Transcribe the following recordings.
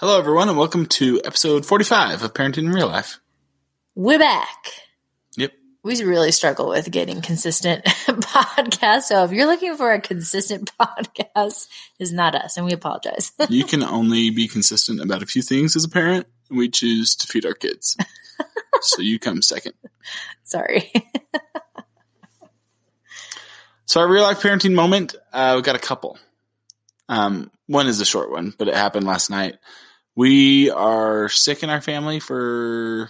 Hello, everyone, and welcome to episode 45 of Parenting in Real Life. We're back. Yep. We really struggle with getting consistent podcasts. So if you're looking for a consistent podcast, it's not us, and we apologize. you can only be consistent about a few things as a parent, and we choose to feed our kids. so you come second. Sorry. so our real life parenting moment, uh, we got a couple. Um, one is a short one, but it happened last night. We are sick in our family for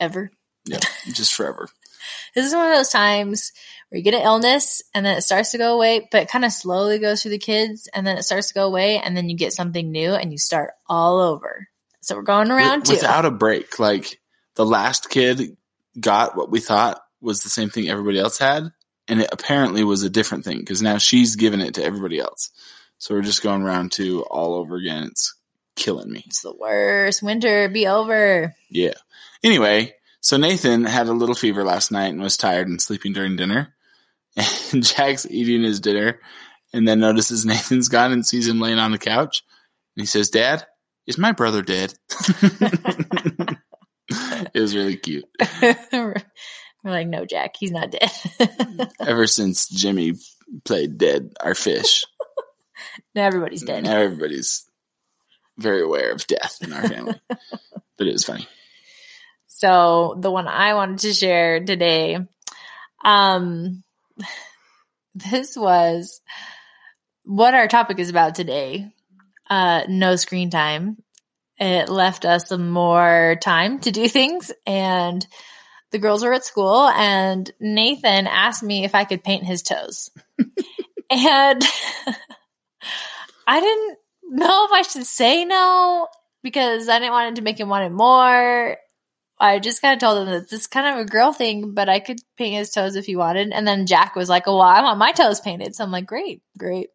ever. Yeah, just forever. this is one of those times where you get an illness and then it starts to go away, but it kind of slowly goes through the kids and then it starts to go away and then you get something new and you start all over. So we're going around With, without a break. Like the last kid got what we thought was the same thing everybody else had, and it apparently was a different thing because now she's giving it to everybody else. So we're just going around to all over again. It's killing me. It's the worst. Winter be over. Yeah. Anyway, so Nathan had a little fever last night and was tired and sleeping during dinner. And Jack's eating his dinner and then notices Nathan's gone and sees him laying on the couch. And he says, Dad, is my brother dead? it was really cute. We're like, no, Jack, he's not dead. Ever since Jimmy played dead, our fish. now everybody's dead. Now everybody's very aware of death in our family. but it was funny. So the one I wanted to share today, um, this was what our topic is about today. Uh, no screen time. It left us some more time to do things and the girls were at school and Nathan asked me if I could paint his toes. and I didn't know if I should say no because I didn't want it to make him want it more. I just kind of told him that this is kind of a girl thing, but I could paint his toes if he wanted. And then Jack was like, "Oh, well, I want my toes painted." So I'm like, "Great, great."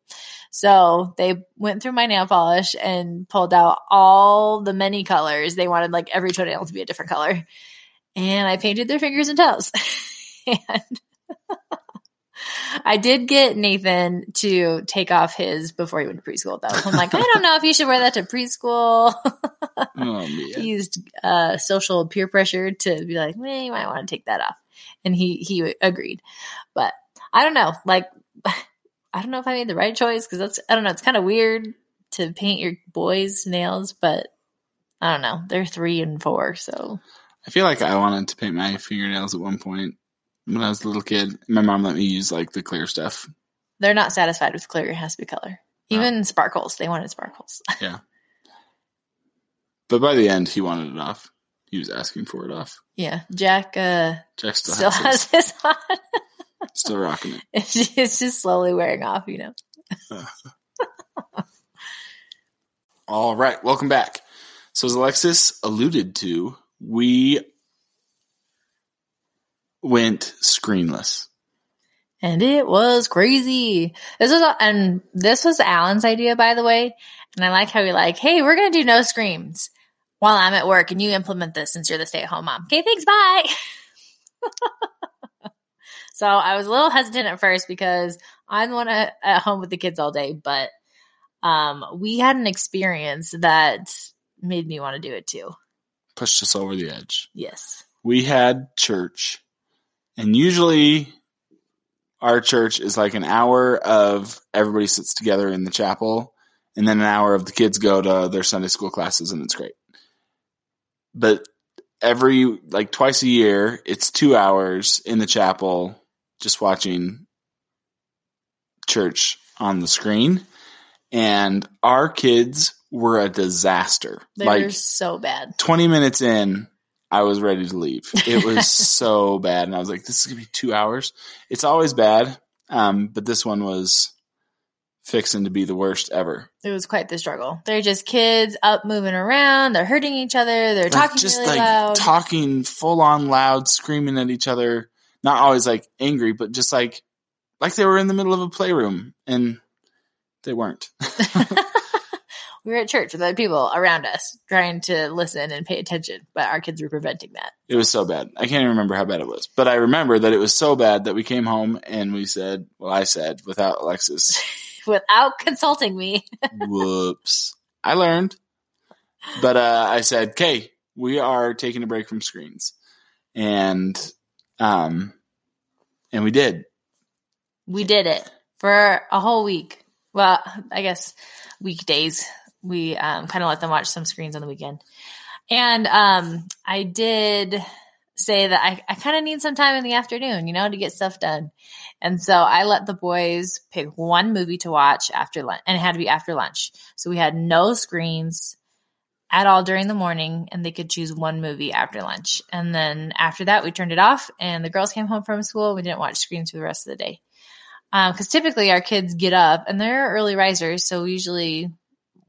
So they went through my nail polish and pulled out all the many colors. They wanted like every toenail to be a different color, and I painted their fingers and toes. and I did get Nathan to take off his before he went to preschool, though. I'm like, I don't know if you should wear that to preschool. oh, he used uh, social peer pressure to be like, well, you might want to take that off, and he he agreed. But I don't know, like, I don't know if I made the right choice because that's I don't know. It's kind of weird to paint your boys' nails, but I don't know. They're three and four, so I feel like I wanted to paint my fingernails at one point when I was a little kid. My mom let me use like the clear stuff. They're not satisfied with clear; it has to be color. Even oh. sparkles, they wanted sparkles. yeah, but by the end, he wanted it off. He was asking for it off. Yeah, Jack. Uh, Jack still, still has, his, his on. still rocking it. It's just slowly wearing off, you know. All right, welcome back. So, as Alexis alluded to, we went screenless. And it was crazy. This was, and this was Alan's idea, by the way. And I like how he like, hey, we're going to do no screams while I'm at work and you implement this since you're the stay at home mom. Okay, thanks, bye. so I was a little hesitant at first because I'm the one at, at home with the kids all day, but um, we had an experience that made me want to do it too. Pushed us over the edge. Yes. We had church and usually our church is like an hour of everybody sits together in the chapel and then an hour of the kids go to their Sunday school classes and it's great. But every like twice a year, it's two hours in the chapel just watching church on the screen. And our kids were a disaster. They're like so bad. 20 minutes in, I was ready to leave. It was so bad. And I was like, this is going to be two hours. It's always bad. Um, but this one was fixing to be the worst ever. It was quite the struggle. They're just kids up moving around. They're hurting each other. They're talking just really like loud. talking full on loud, screaming at each other. Not always like angry, but just like like they were in the middle of a playroom and they weren't. we were at church with other people around us trying to listen and pay attention, but our kids were preventing that. It was so bad. I can't even remember how bad it was. But I remember that it was so bad that we came home and we said, well, I said without Alexis, Without consulting me. whoops. I learned. But uh, I said, okay, we are taking a break from screens. And um and we did. We did it for a whole week. Well, I guess weekdays. We um, kind of let them watch some screens on the weekend. And um, I did say that I, I kind of need some time in the afternoon, you know, to get stuff done. And so I let the boys pick one movie to watch after lunch, and it had to be after lunch. So we had no screens at all during the morning, and they could choose one movie after lunch. And then after that, we turned it off, and the girls came home from school. We didn't watch screens for the rest of the day because typically our kids get up and they're early risers, so usually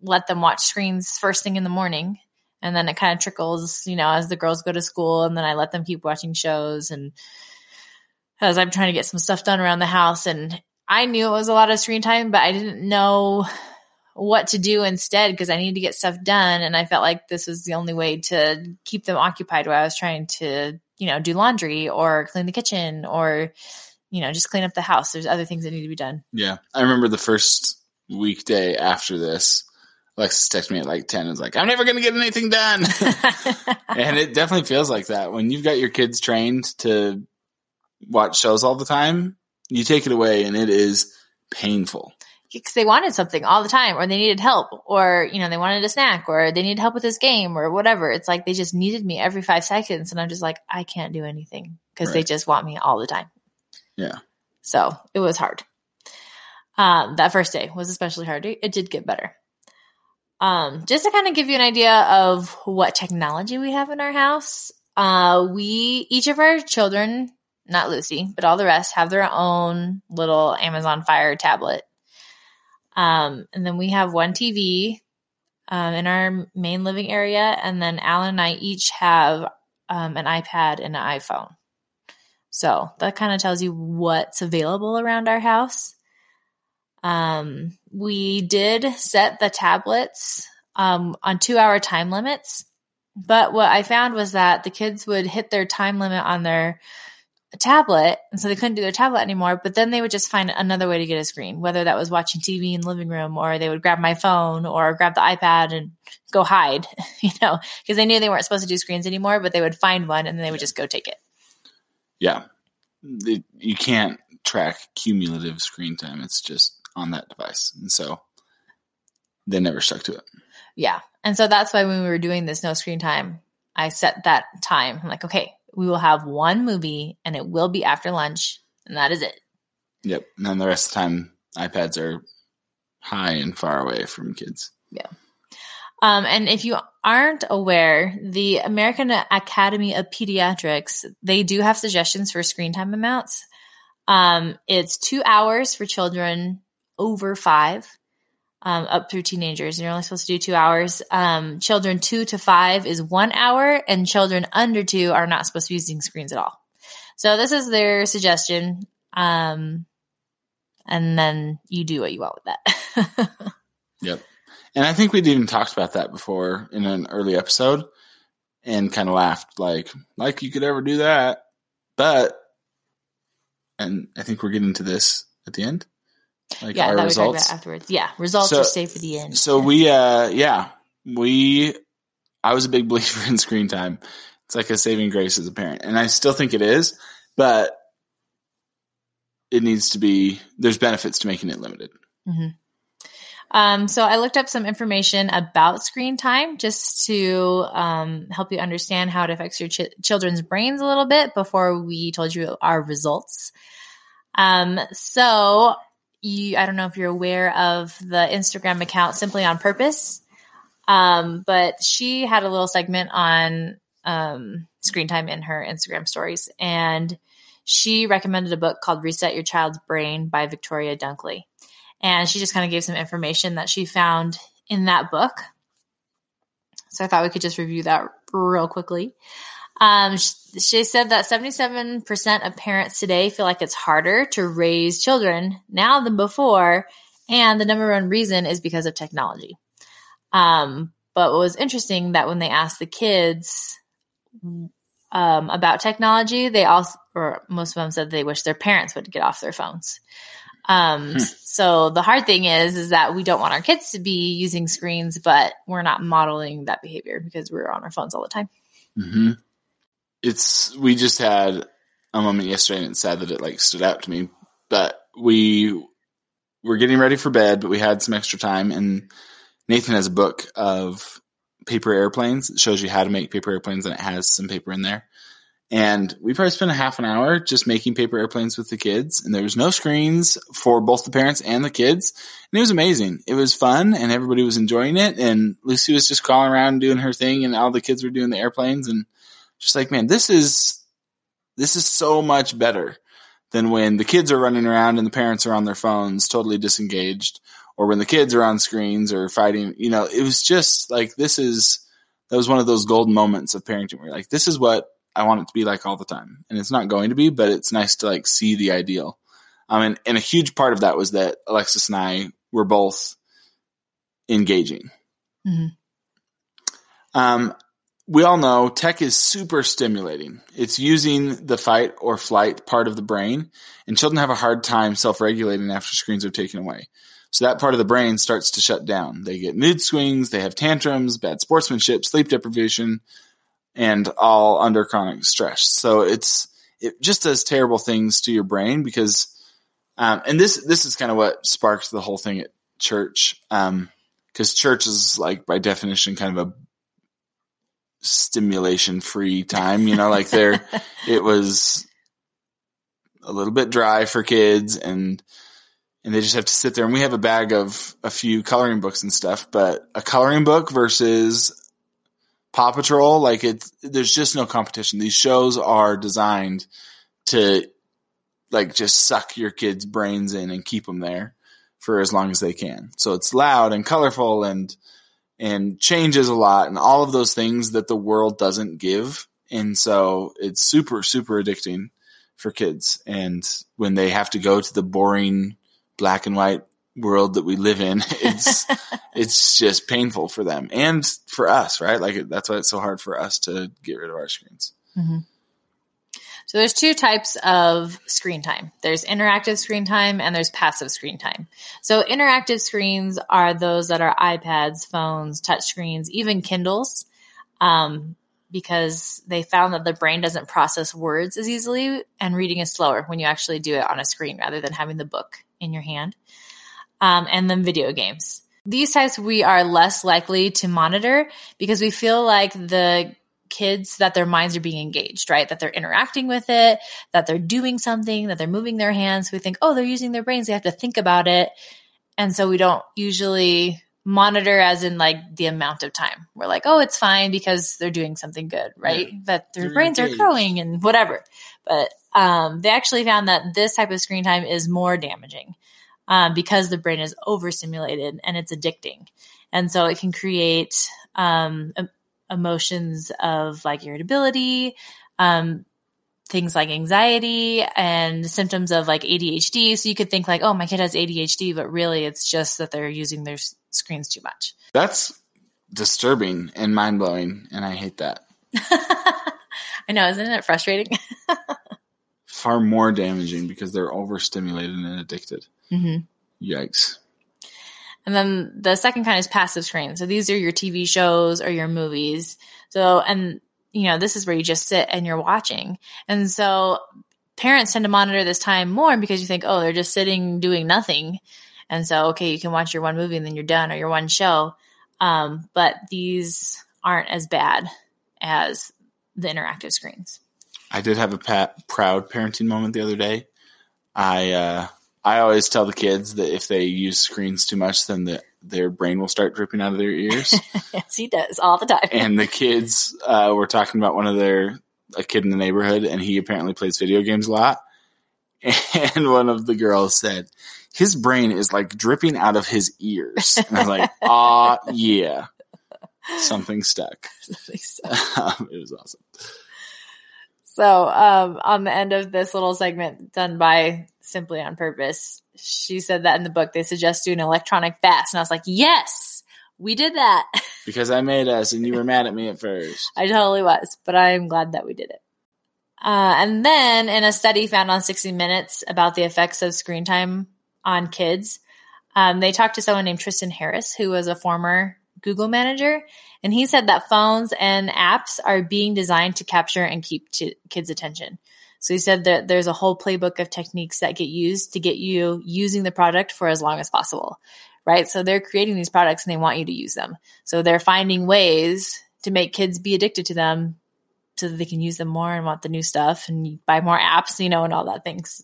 let them watch screens first thing in the morning, and then it kind of trickles, you know, as the girls go to school, and then I let them keep watching shows, and as I'm trying to get some stuff done around the house, and I knew it was a lot of screen time, but I didn't know what to do instead because I needed to get stuff done, and I felt like this was the only way to keep them occupied while I was trying to, you know, do laundry or clean the kitchen or you know, just clean up the house. There's other things that need to be done. Yeah. I remember the first weekday after this, Alexis texted me at like 10 and was like, I'm never going to get anything done. and it definitely feels like that. When you've got your kids trained to watch shows all the time, you take it away and it is painful. because they wanted something all the time or they needed help or you know they wanted a snack or they needed help with this game or whatever it's like they just needed me every five seconds and i'm just like i can't do anything because they just want me all the time Yeah. so it was hard um, that first day was especially hard it did get better um, just to kind of give you an idea of what technology we have in our house uh, we each of our children not lucy but all the rest have their own little amazon fire tablet um, and then we have one TV um, in our main living area, and then Alan and I each have um, an iPad and an iPhone. So that kind of tells you what's available around our house. Um, we did set the tablets um, on two hour time limits, but what I found was that the kids would hit their time limit on their tablet and so they couldn't do their tablet anymore but then they would just find another way to get a screen whether that was watching tv in the living room or they would grab my phone or grab the ipad and go hide you know because they knew they weren't supposed to do screens anymore but they would find one and then they would just go take it Yeah. You can't track cumulative screen time. It's just on that device. And so they never stuck to it. yeah and so that's why when we were doing this no screen time i set that time i'm like okay we will have one movie and it will be after lunch and that is it Yep. And then the rest of the time, iPads are high and far away from kids. Yeah. Um, and if you aren't aware, the American Academy of Pediatrics, they do have suggestions for screen time amounts. Um, it's two hours for children over five, um, up through teenagers. You're only supposed to do two hours. Um, children two to five is one hour, and children under two are not supposed to be using screens at all. So this is their suggestion. Um, and then you do what you want with that. Yep. And I think we'd even talked about that before in an early episode and kind of laughed like, like you could ever do that. But, and I think we're getting to this at the end. Like yeah, our that we talked results. about afterwards. Yeah, results So- are safe for the end. So we, uh, yeah, we, I was a big believer in screen time. It's like a saving grace as a parent. And I still think it is, but it needs to be, there's benefits to making it limited. Um, so I looked up some information about screen time just to um, help you understand how it affects your ch- children's brains a little bit before we told you our results. Um, so you, I don't know if you're aware of the Instagram account Simply on Purpose, um, but she had a little segment on um, screen time in her Instagram stories, and she recommended a book called Reset Your Child's Brain by Victoria Dunckley. And she just kind of gave some information that she found in that book. So I thought we could just review that real quickly. Um, she said that 77% of parents today feel like it's harder to raise children now than before. And the number one reason is because of technology. Um, but what was interesting that when they asked the kids um, about technology, they also, or most of them said they wish their parents would get off their phones. Um, hmm. so the hard thing is, is that we don't want our kids to be using screens, but we're not modeling that behavior because we're on our phones all the time. Mm-hmm it's we just had a moment yesterday and it's sad that it like stood out to me. But we were getting ready for bed, but we had some extra time and Nathan has a book of paper airplanes It shows you how to make paper airplanes and it has some paper in there. And we probably spent a half an hour just making paper airplanes with the kids. And there was no screens for both the parents and the kids. And it was amazing. It was fun and everybody was enjoying it. And Lucy was just crawling around doing her thing and all the kids were doing the airplanes. And just like, man, this is this is so much better than when the kids are running around and the parents are on their phones, totally disengaged, or when the kids are on screens or fighting. You know, it was just like this is that was one of those golden moments of parenting where like this is what I want it to be like all the time, and it's not going to be, but it's nice to like see the ideal. Um, and, and a huge part of that was that Alexis and I were both engaging. Mm-hmm. Um, we all know tech is super stimulating. It's using the fight or flight part of the brain, and children have a hard time self regulating after screens are taken away. So that part of the brain starts to shut down. They get mood swings, they have tantrums, bad sportsmanship, sleep deprivation, and all under chronic stress. So it's it just does terrible things to your brain because, um, and this this is kind of what sparked the whole thing at church, because um, church is like by definition kind of a stimulation free time. You know, like there, it was a little bit dry for kids and, and they just have to sit there and we have a bag of a few coloring books and stuff, but a coloring book versus Paw Patrol, like it's, there's just no competition. These shows are designed to like just suck your kids' brains in and keep them there for as long as they can. So it's loud and colorful and, and changes a lot and all of those things that the world doesn't give. And so it's super, super addicting for kids. And when they have to go to the boring black and white world that we live in, it's, it's just painful for them and for us, right? Like that's why it's so hard for us to get rid of our screens. Mm-hmm. So there's two types of screen time. There's interactive screen time and there's passive screen time. So interactive screens are those that are iPads, phones, touch screens, even Kindles. Um, because they found that the brain doesn't process words as easily and reading is slower when you actually do it on a screen rather than having the book in your hand. Um, and then video games. These types we are less likely to monitor because we feel like the kids that their minds are being engaged, right? That they're interacting with it, that they're doing something, that they're moving their hands. We think, oh, they're using their brains. They have to think about it. And so we don't usually monitor as in like the amount of time. We're like, oh, it's fine because they're doing something good, right? Yeah. That their they're brains engaged. are growing and whatever. But um, they actually found that this type of screen time is more damaging um, because the brain is overstimulated and it's addicting. And so it can create um, emotions of like irritability, um, things like anxiety and symptoms of like ADHD. So you could think like, oh, my kid has ADHD, but really it's just that they're using their screens too much. That's disturbing and mind blowing, and I hate that. I know, isn't it frustrating? Far more damaging because they're overstimulated and addicted. Mm-hmm. Yikes. And then the second kind is passive screen. So these are your TV shows or your movies. So, and you know, this is where you just sit and you're watching. And so parents tend to monitor this time more because you think, oh, they're just sitting doing nothing. And so, okay, you can watch your one movie and then you're done or your one show. Um, but these aren't as bad as the interactive screens. I did have a pat, proud parenting moment the other day. I uh, I always tell the kids that if they use screens too much, then the, their brain will start dripping out of their ears. yes, he does all the time. And the kids uh, were talking about one of their a kid in the neighborhood, and he apparently plays video games a lot. And one of the girls said, his brain is like dripping out of his ears. And I was like, ah, yeah, something stuck. Um, it was awesome. So, um, on the end of this little segment done by Simply on Purpose, she said that in the book they suggest doing electronic fast, and I was like, yes, we did that. Because I made us, and you were mad at me at first. I totally was, but I'm glad that we did it. Uh, and then in a study found on 60 Minutes about the effects of screen time on kids, um, they talked to someone named Tristan Harris, who was a former Google manager, and he said that phones and apps are being designed to capture and keep t- kids' attention. So he said that there's a whole playbook of techniques that get used to get you using the product for as long as possible, right? So they're creating these products and they want you to use them. So they're finding ways to make kids be addicted to them so that they can use them more and want the new stuff and buy more apps, you know, and all that things.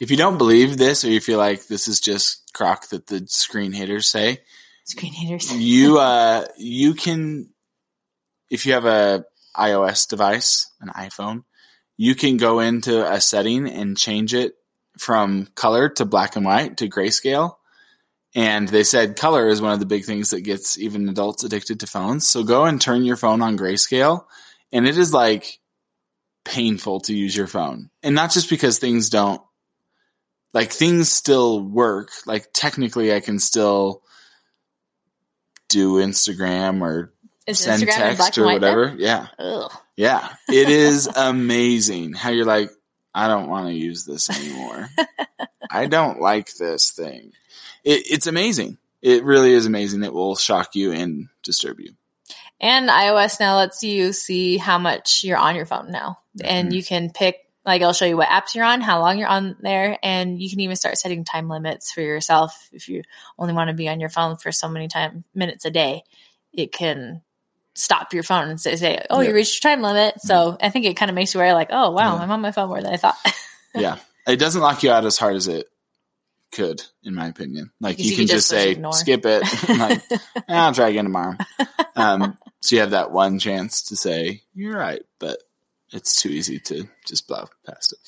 If you don't believe this or you feel like this is just crock that the screen haters say, Screen haters. you uh you can if you have a iOS device, an iPhone, you can go into a setting and change it from color to black and white to grayscale. And they said color is one of the big things that gets even adults addicted to phones. So go and turn your phone on grayscale and it is like painful to use your phone. And not just because things don't like things still work. Like technically I can still do Instagram or Is send Instagram text or white then? whatever. Yeah. Ugh. Yeah. It is amazing how you're like, I don't want to use this anymore. I don't like this thing. It, it's amazing. It really is amazing. It will shock you and disturb you. And iOS now lets you see how much you're on your phone now. And Mhm. you can pick, like, it'll show you what apps you're on, how long you're on there, and you can even start setting time limits for yourself. If you only want to be on your phone for so many time minutes a day, it can stop your phone and say, say Oh, Yeah. you reached your time limit. So I think it kind of makes you aware, like, Oh, wow, Yeah. I'm on my phone more than I thought. Yeah. It doesn't lock you out as hard as it could, in my opinion. Like Because you, can just, push say, ignore. skip it. like, "Eh, I'll try again tomorrow. Um, so you have that one chance to say, you're right, but it's too easy to just blow past it.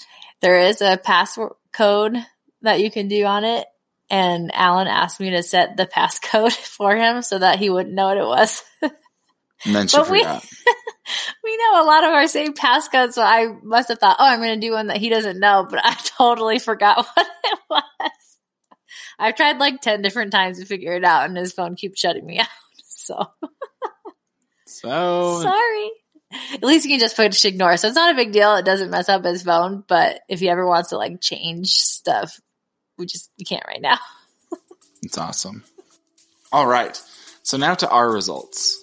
there is a password code that you can do on it. And Alan asked me to set the passcode for him so that he wouldn't know what it was. She But we- we know a lot of our same passcodes, so I must have thought, oh, I'm going to do one that he doesn't know, but I totally forgot what it was. I've tried like 10 different times to figure it out, and his phone keeps shutting me out. So So sorry. At least you can just push ignore. So it's not a big deal. It doesn't mess up his phone, but if he ever wants to like change stuff, we just we can't right now. It's awesome. All right. So now to our results.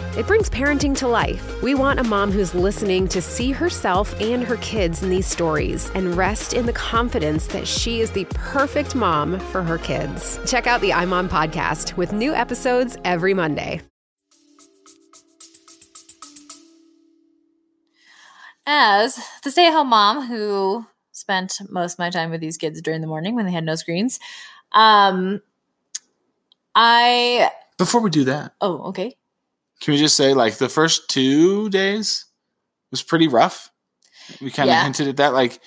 it brings parenting to life. We want a mom who's listening to see herself and her kids in these stories and rest in the confidence that she is the perfect mom for her kids. Check out the iMom podcast with new episodes every Monday. As the stay at home mom who spent most of my time with these kids during the morning when they had no screens, um, I, Before we do that, oh, okay. Can we just say like the first two days was pretty rough? We kind of Yeah. hinted at that. Like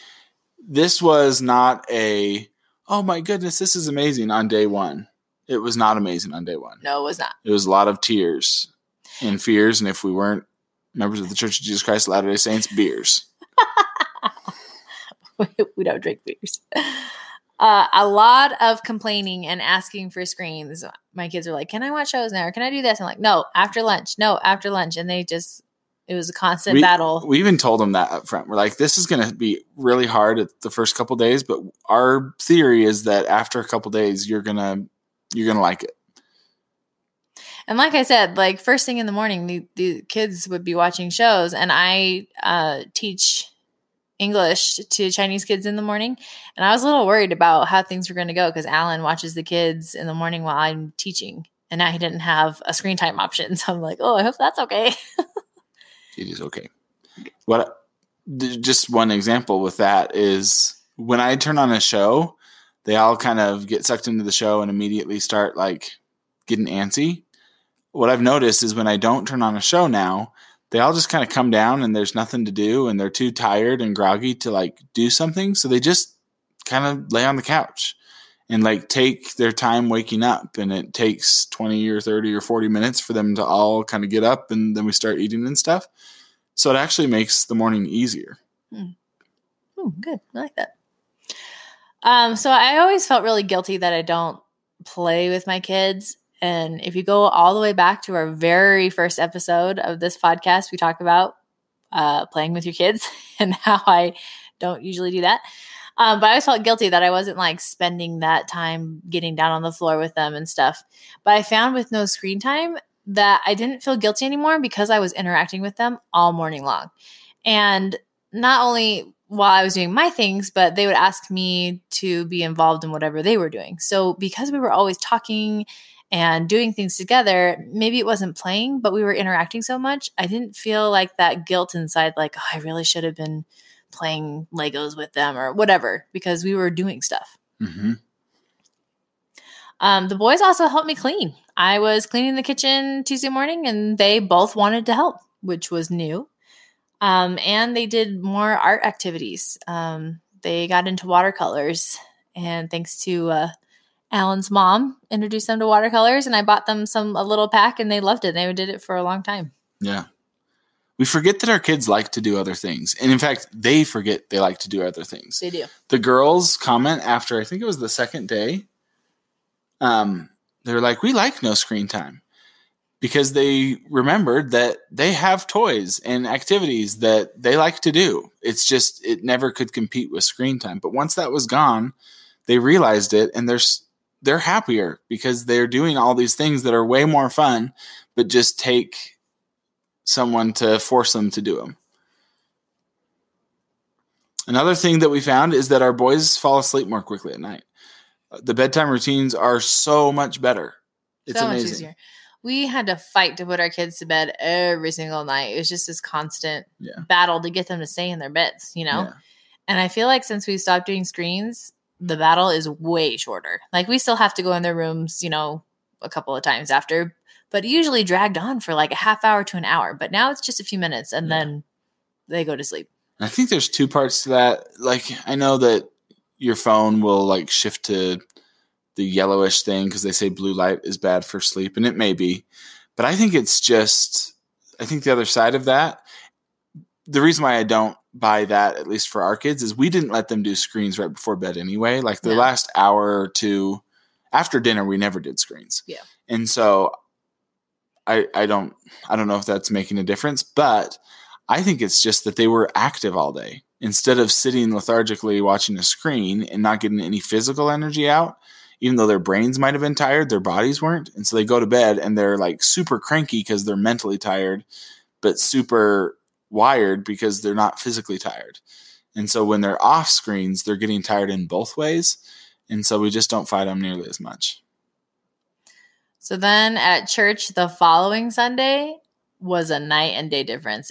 this was not a oh my goodness, this is amazing on day one. It was not amazing on day one. No, it was not. It was a lot of tears and fears, and if we weren't members of the Church of Jesus Christ of Latter Day Saints, beers. we don't drink beers. Uh, a lot of complaining and asking for screens. My kids are like, "Can I watch shows now? Or can I do this?" I'm like, "No, after lunch. No, after lunch." And they just, it was a constant We- battle. We even told them that up front. We're like, this is going to be really hard at the first couple days, but our theory is that after a couple days, you're gonna you're gonna like it. And like I said, like first thing in the morning, the, the kids would be watching shows, and I uh, teach English to Chinese kids in the morning. And I was a little worried about how things were going to go because Alan watches the kids in the morning while I'm teaching. And now he didn't have a screen time option. So I'm like, oh, I hope that's okay. it is okay. What just one example with that is when I turn on a show, they all kind of get sucked into the show and immediately start like getting antsy. What I've noticed is when I don't turn on a show now, they all just kind of come down and there's nothing to do and they're too tired and groggy to like do something. So they just kind of lay on the couch and like take their time waking up. And it takes 20 or 30 or 40 minutes for them to all kind of get up and then we start eating and stuff. So it actually makes the morning easier. Hmm. Oh, good. I like that. Um, so I always felt really guilty that I don't play with my kids. And if you go all the way back to our very first episode of this podcast, we talk about uh, playing with your kids and how I don't usually do that. Um, but I always felt guilty that I wasn't like spending that time getting down on the floor with them and stuff. But I found with no screen time that I didn't feel guilty anymore because I was interacting with them all morning long. And not only while I was doing my things, but they would ask me to be involved in whatever they were doing. So because we were always talking and doing things together, maybe it wasn't playing, but we were interacting so much, I didn't feel like that guilt inside, like, oh, I really should have been playing Legos with them or whatever, because we were doing stuff. Mm-hmm. Um, the boys also helped me clean. I was cleaning the kitchen Tuesday morning and they both wanted to help, which was new. Um, and they did more art activities. Um, they got into watercolors, and thanks to uh, Alan's mom, introduced them to watercolors, and I bought them some a little pack, and they loved it. They did it for a long time. Yeah, we forget that our kids like to do other things, and in fact, they forget they like to do other things. They do. The girls comment after I think it was the second day. Um, they're like, "We like no screen time." because they remembered that they have toys and activities that they like to do. It's just it never could compete with screen time. But once that was gone, they realized it and they're they're happier because they're doing all these things that are way more fun but just take someone to force them to do them. Another thing that we found is that our boys fall asleep more quickly at night. Uh, the bedtime routines are so much better. It's so amazing we had to fight to put our kids to bed every single night. It was just this constant yeah. battle to get them to stay in their beds, you know? Yeah. And I feel like since we stopped doing screens, the battle is way shorter. Like we still have to go in their rooms, you know, a couple of times after, but usually dragged on for like a half hour to an hour. But now it's just a few minutes and yeah. then they go to sleep. I think there's two parts to that. Like I know that your phone will like shift to the yellowish thing because they say blue light is bad for sleep, and it may be. But I think it's just, I think the other side of that, the reason why I don't buy that, at least for our kids, is we didn't let them do screens right before bed anyway. Like the last hour or two after dinner, we never did screens. Yeah. And so I, I don't, I don't know if that's making a difference, but I think it's just that they were active all day instead of sitting lethargically watching a screen and not getting any physical energy out even though their brains might have been tired, their bodies weren't. And so they go to bed and they're like super cranky because they're mentally tired, but super wired because they're not physically tired. And so when they're off screens, they're getting tired in both ways. And so we just don't fight them nearly as much. So then at church the following Sunday was a night and day difference.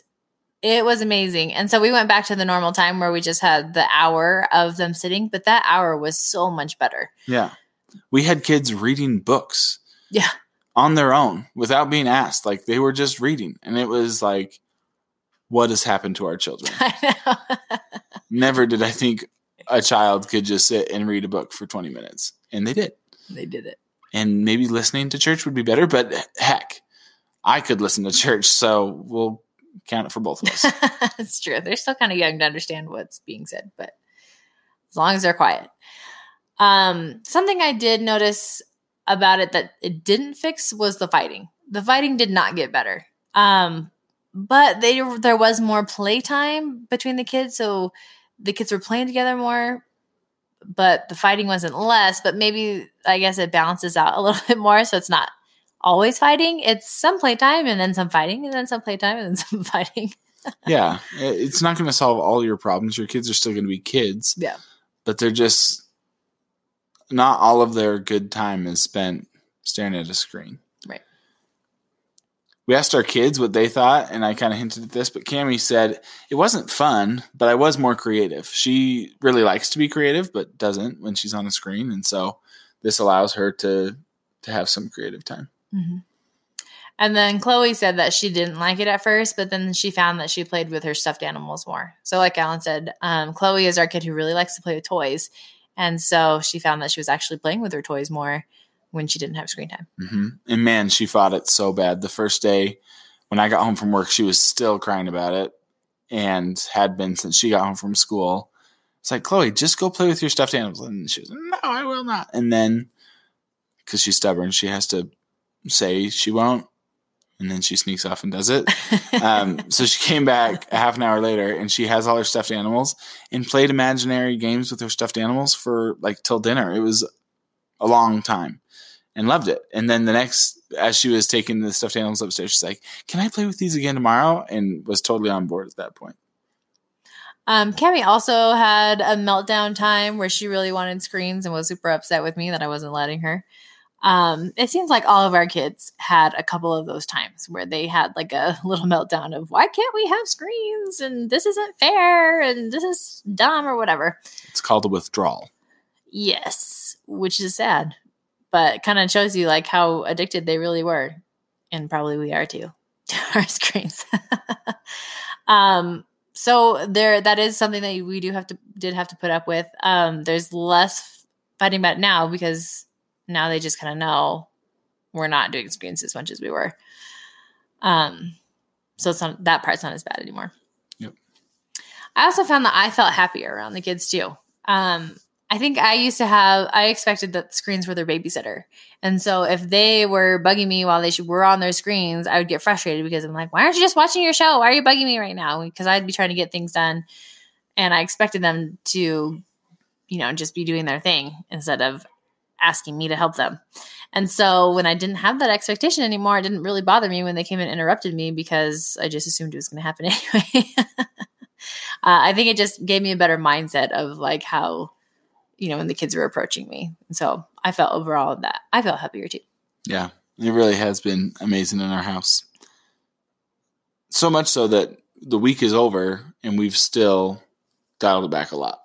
It was amazing. And so we went back to the normal time where we just had the hour of them sitting, but that hour was so much better. Yeah we had kids reading books. Yeah. On their own without being asked. Like they were just reading. And it was like, what has happened to our children? Never did I think a child could just sit and read a book for 20 minutes. And they did. They did it. And maybe listening to church would be better, but heck, I could listen to church. So we'll count it for both of us. That's true. They're still kind of young to understand what's being said, but as long as they're quiet. Um, something I did notice about it that it didn't fix was the fighting. The fighting did not get better. Um, but they there was more playtime between the kids, so the kids were playing together more. But the fighting wasn't less. But maybe I guess it balances out a little bit more, so it's not always fighting. It's some playtime and then some fighting and then some playtime and then some fighting. yeah, it's not going to solve all your problems. Your kids are still going to be kids. Yeah. but they're just not all of their good time is spent staring at a screen. We asked our kids what they thought, and I kind of hinted at this, but Cami said it wasn't fun, but I was more creative. She really likes to be creative, but doesn't when she's on a screen, and so this allows her to to have some creative time. hmm And then Chloe said that she didn't like it at first, but then she found that she played with her stuffed animals more. So, like Alan said, um, Chloe is our kid who really likes to play with toys. And so she found that she was actually playing with her toys more when she didn't have screen time. hmm And man, she fought it so bad. The first day when I got home from work, she was still crying about it and had been since she got home from school. It's like, Chloe, just go play with your stuffed animals. And she was, no, I will not. And then, because she's stubborn, she has to say she won't. And then she sneaks off and does it. Um, so she came back a half an hour later and she has all her stuffed animals and played imaginary games with her stuffed animals for like till dinner. It was a long time and loved it. And then the next, as she was taking the stuffed animals upstairs, she's like, "Can I play with these again tomorrow?" And was totally on board at that point. Um, Cami also had a meltdown time where she really wanted screens and was super upset with me that I wasn't letting her. Um, it seems like all of our kids had a couple of those times where they had like a little meltdown of why can't we have screens and this isn't fair and this is dumb or whatever. It's called a withdrawal. Yes, which is sad, but kind of shows you like how addicted they really were, and probably we are too to our screens. um, so there, that is something that we do have to did have to put up with. Um, there's less fighting about now because now they just kind of know we're not doing screens as much as we were. Um, so it's not that part's not as bad anymore. Yep. I also found that I felt happier around the kids too. Um, I think I used to have, I expected that screens were their babysitter. And so if they were bugging me while they were on their screens, I would get frustrated because I'm like, why aren't you just watching your show? Why are you bugging me right now? Because I'd be trying to get things done. And I expected them to, you know, just be doing their thing instead of asking me to help them. And so when I didn't have that expectation anymore, it didn't really bother me when they came and interrupted me because I just assumed it was going to happen anyway. uh, I think it just gave me a better mindset of like how, you know, when the kids were approaching me. And so I felt overall that I felt happier too. Yeah, it really has been amazing in our house. So much so that the week is over and we've still dialed it back a lot.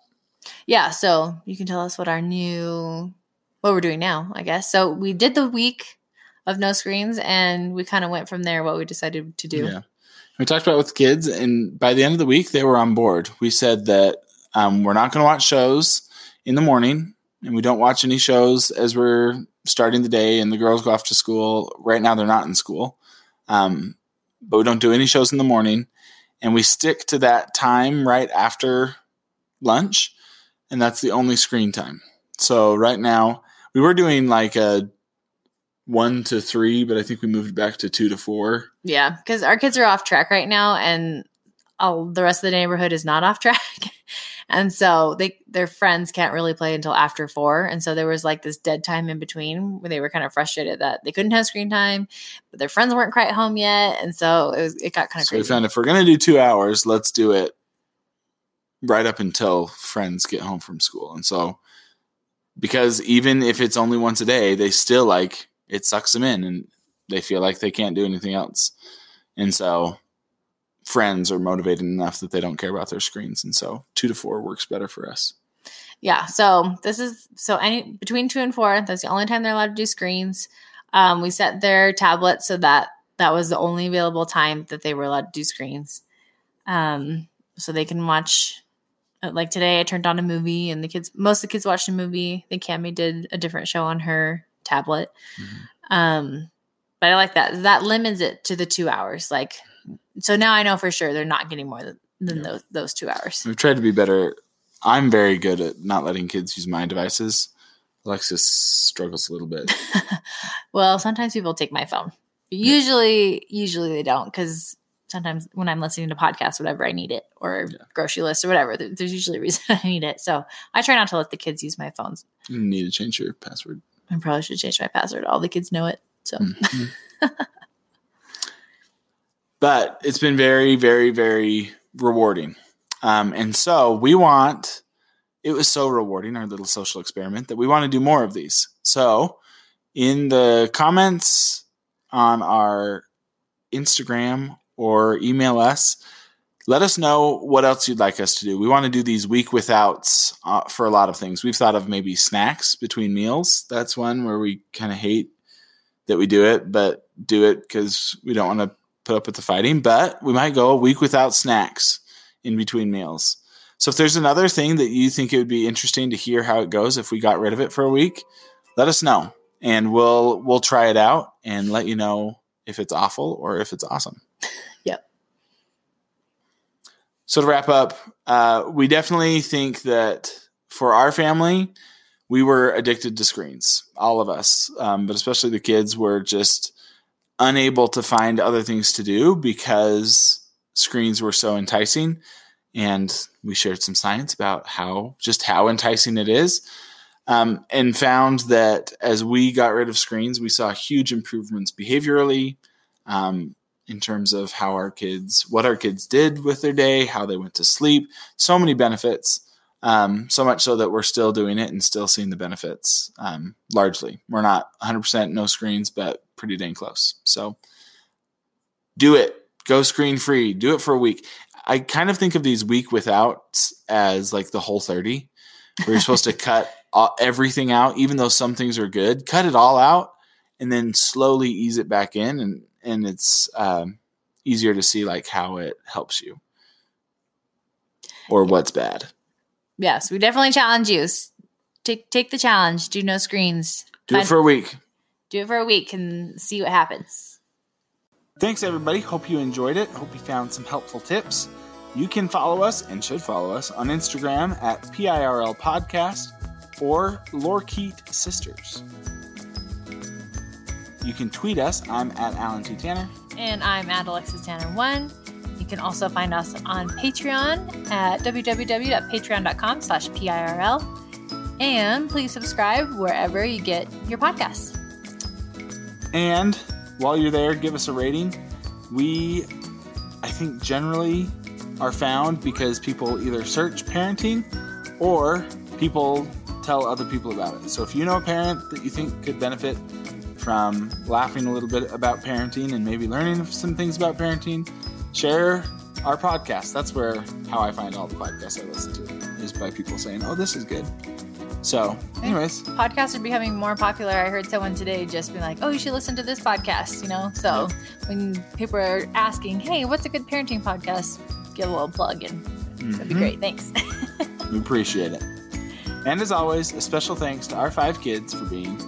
Yeah. So you can tell us what our new, what we're doing now, I guess. So we did the week of no screens and we kind of went from there what we decided to do. Yeah. We talked about it with kids, and by the end of the week, they were on board. We said that um, we're not going to watch shows in the morning, and we don't watch any shows as we're starting the day and the girls go off to school. Right now, they're not in school, um, but we don't do any shows in the morning, and we stick to that time right after lunch, and that's the only screen time. So right now, we were doing like a one to three, but I think we moved back to two to four. Yeah, because our kids are off track right now, and all the rest of the neighborhood is not off track, and so they their friends can't really play until after four, and so there was like this dead time in between where they were kind of frustrated that they couldn't have screen time, but their friends weren't quite home yet, and so it was it got kind of So we crazy. found if we're going to do two hours, let's do it right up until friends get home from school. And so, because even if it's only once a day, they still like it sucks them in and they feel like they can't do anything else. And so, friends are motivated enough that they don't care about their screens. And so, two to four works better for us. Yeah. So this is so any between two and four. That's the only time they're allowed to do screens. Um, we set their tablet so that that was the only available time that they were allowed to do screens. Um, so they can watch. uh, Like today, I turned on a movie, and the kids, most of the kids watched a movie. I think Cami did a different show on her tablet. Um, but I like that. That limits it to the two hours. Like, so now I know for sure they're not getting more than, than Yeah. those those two hours. We've tried to be better. I'm very good at not letting kids use my devices. Alexis struggles a little bit. Well, sometimes people take my phone. But usually, usually they don't because sometimes when I'm listening to podcasts, whatever, I need it or Yeah. grocery list or whatever. There's usually a reason I need it. So I try not to let the kids use my phones. You need to change your password. I probably should change my password. All the kids know it. So Mhm. but it's been very, very, very rewarding. Um, and so we want, it was so rewarding, our little social experiment, that we want to do more of these. So in the comments on our Instagram or email us, let us know what else you'd like us to do. We want to do these week withouts uh, for a lot of things. We've thought of maybe snacks between meals. That's one where we kind of hate that we do it, but do it because we don't want to put up with the fighting. But we might go a week without snacks in between meals. So if there's another thing that you think it would be interesting to hear how it goes if we got rid of it for a week, let us know and we'll we'll try it out and let you know if it's awful or if it's awesome. Yep. So to wrap up, uh, we definitely think that for our family, we were addicted to screens, all of us, um, but especially the kids were just unable to find other things to do because screens were so enticing. And we shared some science about how just how enticing it is. Um, and found that as we got rid of screens, we saw huge improvements behaviorally, um, in terms of how our kids, what our kids did with their day, how they went to sleep. So many benefits. Um, so much so that we're still doing it and still seeing the benefits. Um, largely, we're not 100% no screens, but pretty dang close. So do it. Go screen free. Do it for a week. I kind of think of these week without as like the whole 30, where you're supposed to cut everything out, even though some things are good. Cut it all out and then slowly ease it back in, and and it's um, easier to see like how it helps you or what's bad. Yes, we definitely challenge you. Take take the challenge. Do no screens. Do Find, it for a week. Do it for a week and see what happens. Thanks, everybody. Hope you enjoyed it. Hope you found some helpful tips. You can follow us and should follow us on Instagram at PIRL Podcast or Lorikeet Sisters. You can tweet us. I'm at Alan T. Tanner. And I'm at Alexis Tanner1. You can also find us on Patreon at www.patreon.com slash PIRL. And please subscribe wherever you get your podcasts. And while you're there, give us a rating. We, I think, generally are found because people either search parenting or people tell other people about it. So if you know a parent that you think could benefit from laughing a little bit about parenting and maybe learning some things about parenting, share our podcast. That's where how I find all the podcasts I listen to is by people saying, "Oh, this is good." So, anyways, podcasts are becoming more popular. I heard someone today just be like, "Oh, you should listen to this podcast." You know, so when people are asking, "Hey, what's a good parenting podcast?" Give a little plug, and mm-hmm. that'd be mm-hmm. great. Thanks. we appreciate it. And as always, a special thanks to our five kids for being